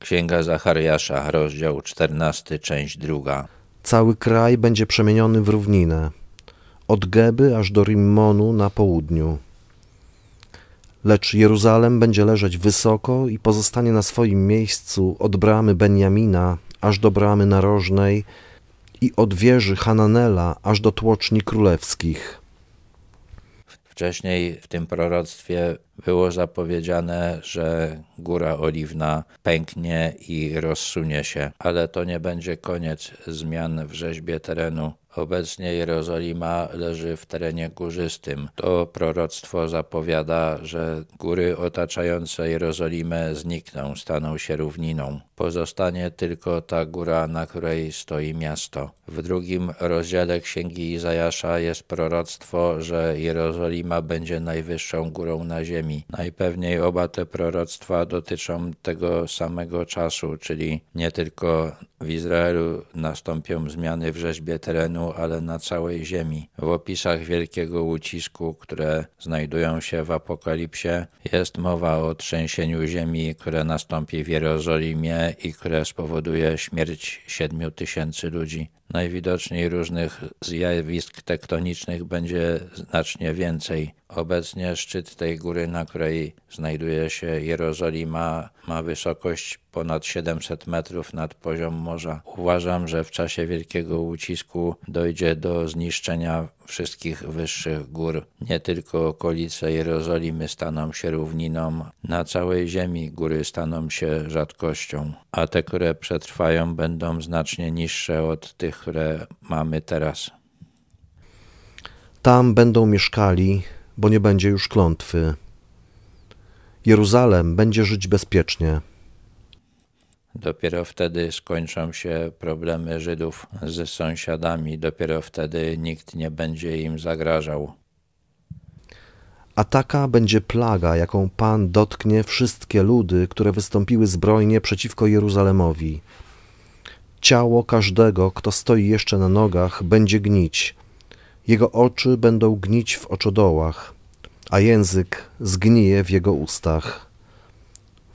Księga Zachariasza, rozdział 14, część druga. Cały kraj będzie przemieniony w równinę, od Geby aż do Rimmonu na południu. Lecz Jeruzalem będzie leżeć wysoko i pozostanie na swoim miejscu od bramy Benjamina aż do bramy narożnej i od wieży Hananela aż do tłoczni królewskich. Wcześniej w tym proroctwie było zapowiedziane, że Góra Oliwna pęknie i rozsunie się, ale to nie będzie koniec zmian w rzeźbie terenu. Obecnie Jerozolima leży w terenie górzystym. To proroctwo zapowiada, że góry otaczające Jerozolimę znikną, staną się równiną. Pozostanie tylko ta góra, na której stoi miasto. W drugim rozdziale Księgi Izajasza jest proroctwo, że Jerozolima będzie najwyższą górą na ziemi. Najpewniej oba te proroctwa dotyczą tego samego czasu, czyli nie tylko w Izraelu nastąpią zmiany w rzeźbie terenu, ale na całej ziemi. W opisach wielkiego ucisku, które znajdują się w Apokalipsie, jest mowa o trzęsieniu ziemi, które nastąpi w Jerozolimie i które spowoduje śmierć siedmiu tysięcy ludzi. Najwidoczniej różnych zjawisk tektonicznych będzie znacznie więcej. Obecnie szczyt tej góry, na której znajduje się Jerozolima, ma wysokość ponad 700 metrów nad poziom morza. Uważam, że w czasie wielkiego ucisku dojdzie do zniszczenia wszystkich wyższych gór. Nie tylko okolice Jerozolimy staną się równiną, na całej ziemi góry staną się rzadkością, a te, które przetrwają, będą znacznie niższe od tych, które mamy teraz. Tam będą mieszkali, bo nie będzie już klątwy. Jeruzalem będzie żyć bezpiecznie. Dopiero wtedy skończą się problemy Żydów ze sąsiadami, dopiero wtedy nikt nie będzie im zagrażał. A taka będzie plaga, jaką Pan dotknie wszystkie ludy, które wystąpiły zbrojnie przeciwko Jeruzalemowi. Ciało każdego, kto stoi jeszcze na nogach, będzie gnić. Jego oczy będą gnić w oczodołach, a język zgnije w jego ustach.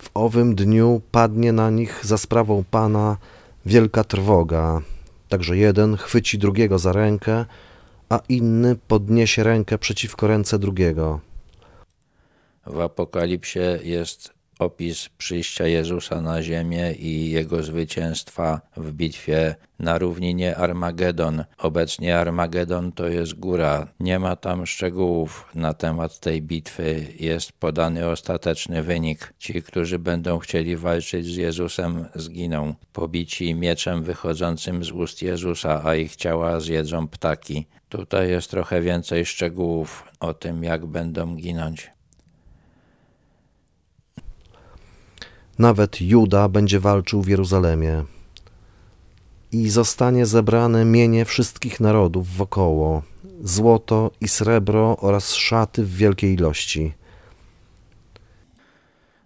W owym dniu padnie na nich za sprawą Pana wielka trwoga, także jeden chwyci drugiego za rękę, a inny podniesie rękę przeciwko ręce drugiego. W Apokalipsie jest opis przyjścia Jezusa na ziemię i jego zwycięstwa w bitwie na równinie Armagedon. Obecnie Armagedon to jest góra. Nie ma tam szczegółów na temat tej bitwy. Jest podany ostateczny wynik. Ci, którzy będą chcieli walczyć z Jezusem, zginą. Pobici mieczem wychodzącym z ust Jezusa, a ich ciała zjedzą ptaki. Tutaj jest trochę więcej szczegółów o tym, jak będą ginąć. Nawet Juda będzie walczył w Jeruzalemie i zostanie zebrane mienie wszystkich narodów wokoło, złoto i srebro oraz szaty w wielkiej ilości.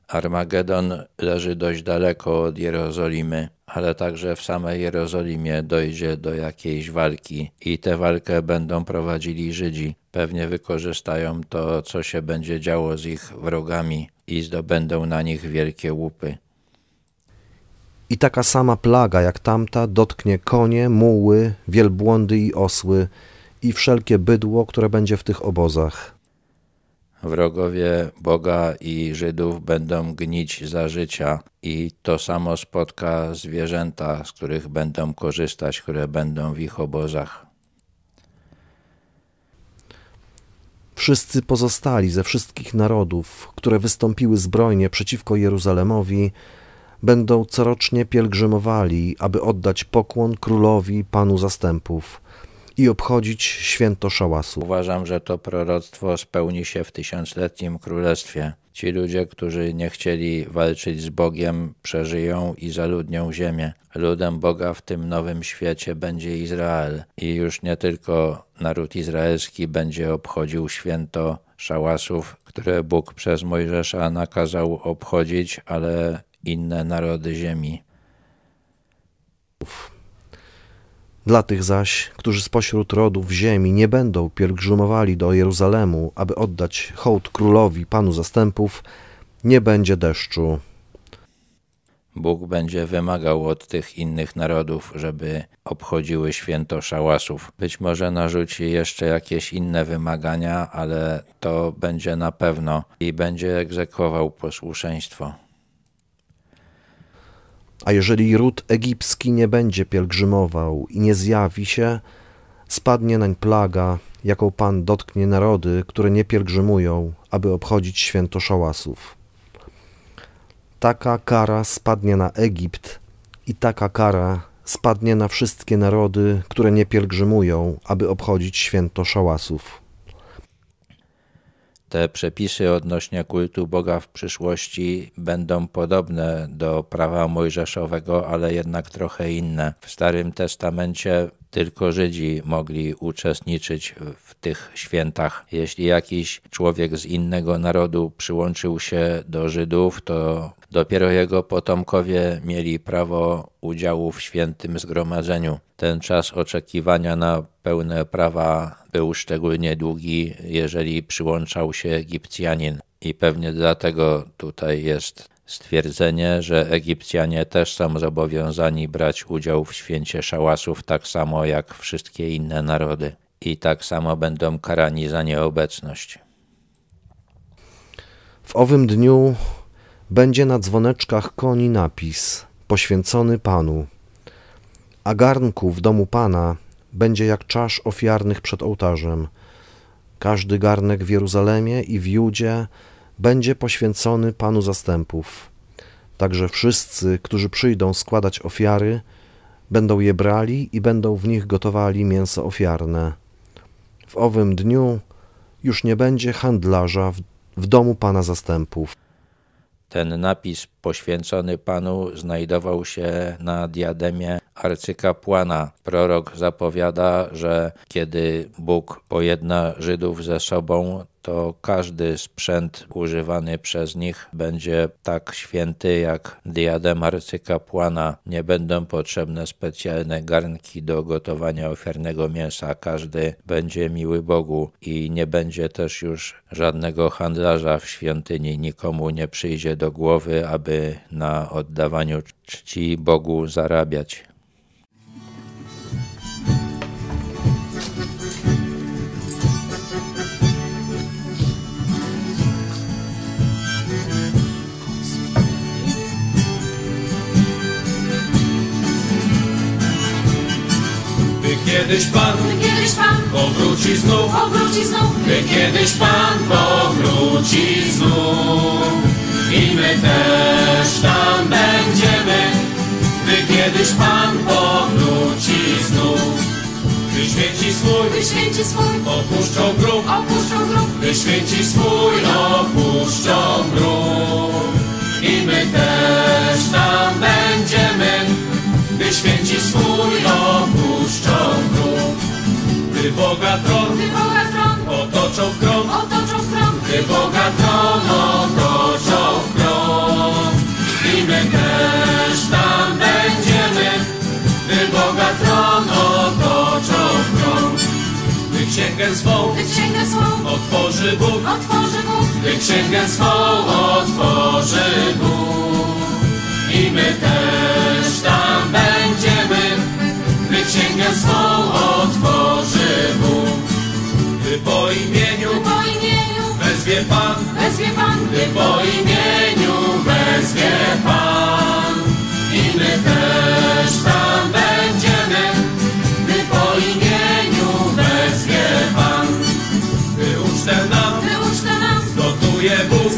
Armagedon leży dość daleko od Jerozolimy, ale także w samej Jerozolimie dojdzie do jakiejś walki i tę walkę będą prowadzili Żydzi. Pewnie wykorzystają to, co się będzie działo z ich wrogami i zdobędą na nich wielkie łupy. I taka sama plaga jak tamta dotknie konie, muły, wielbłądy i osły i wszelkie bydło, które będzie w tych obozach. Wrogowie Boga i Żydów będą gnić za życia i to samo spotka zwierzęta, z których będą korzystać, które będą w ich obozach. Wszyscy pozostali ze wszystkich narodów, które wystąpiły zbrojnie przeciwko Jeruzalemowi, będą corocznie pielgrzymowali, aby oddać pokłon królowi, panu zastępów i obchodzić święto szałasu. Uważam, że to proroctwo spełni się w tysiącletnim królestwie. Ci ludzie, którzy nie chcieli walczyć z Bogiem, przeżyją i zaludnią ziemię. Ludem Boga w tym nowym świecie będzie Izrael i już nie tylko naród izraelski będzie obchodził święto szałasów, które Bóg przez Mojżesza nakazał obchodzić, ale inne narody ziemi. Dla tych zaś, którzy spośród rodów ziemi nie będą pielgrzymowali do Jeruzalemu, aby oddać hołd królowi, panu zastępów, nie będzie deszczu. Bóg będzie wymagał od tych innych narodów, żeby obchodziły święto szałasów. Być może narzuci jeszcze jakieś inne wymagania, ale to będzie na pewno i będzie egzekwował posłuszeństwo. A jeżeli ród egipski nie będzie pielgrzymował i nie zjawi się, spadnie nań plaga, jaką Pan dotknie narody, które nie pielgrzymują, aby obchodzić święto szałasów. Taka kara spadnie na Egipt i taka kara spadnie na wszystkie narody, które nie pielgrzymują, aby obchodzić święto szałasów. Te przepisy odnośnie kultu Boga w przyszłości będą podobne do prawa mojżeszowego, ale jednak trochę inne. W Starym Testamencie tylko Żydzi mogli uczestniczyć w tych świętach. Jeśli jakiś człowiek z innego narodu przyłączył się do Żydów, to dopiero jego potomkowie mieli prawo udziału w świętym zgromadzeniu. Ten czas oczekiwania na pełne prawa był szczególnie długi, jeżeli przyłączał się Egipcjanin. I pewnie dlatego tutaj jest stwierdzenie, że Egipcjanie też są zobowiązani brać udział w święcie szałasów, tak samo jak wszystkie inne narody, i tak samo będą karani za nieobecność. W owym dniu będzie na dzwoneczkach koni napis poświęcony Panu, a garnku w domu Pana będzie jak czasz ofiarnych przed ołtarzem. Każdy garnek w Jeruzalemie i w Judzie będzie poświęcony Panu zastępów. Także wszyscy, którzy przyjdą składać ofiary, będą je brali i będą w nich gotowali mięso ofiarne. W owym dniu już nie będzie handlarza w, w domu Pana zastępów. Ten napis poświęcony Panu znajdował się na diademie arcykapłana. Prorok zapowiada, że kiedy Bóg pojedna Żydów ze sobą, to każdy sprzęt używany przez nich będzie tak święty jak diadem arcykapłana. Nie będą potrzebne specjalne garnki do gotowania ofiarnego mięsa. Każdy będzie miły Bogu i nie będzie też już żadnego handlarza w świątyni. Nikomu nie przyjdzie do głowy, aby na oddawaniu czci Bogu zarabiać. Kiedyś Pan, kiedyś Pan powróci znów, powróci znów, by kiedyś Pan powróci znów. I my też tam będziemy, by kiedyś Pan powróci znów. Gdy święci swój, gdy święci swój opuszczą grób, opuszczą grób, gdy święci swój opuszczą grób Gdy Boga tron gdy Boga tron otoczą w krąg, otoczą w Boga tron otoczą w i my też tam będziemy, gdy Boga tron otoczą w krąg. Gdy księgę swą gdy księgę swą otworzy Bóg, otworzy Bóg, gdy księgę swą otworzy Bóg. I my też tam będziemy, gdy księgę swą otworzy po imieniu wezwie Pan i my też tam będziemy, gdy po imieniu wezwie Pan. Gdy ucztę nam, gdy ucztę nam, zgotuje Bóg,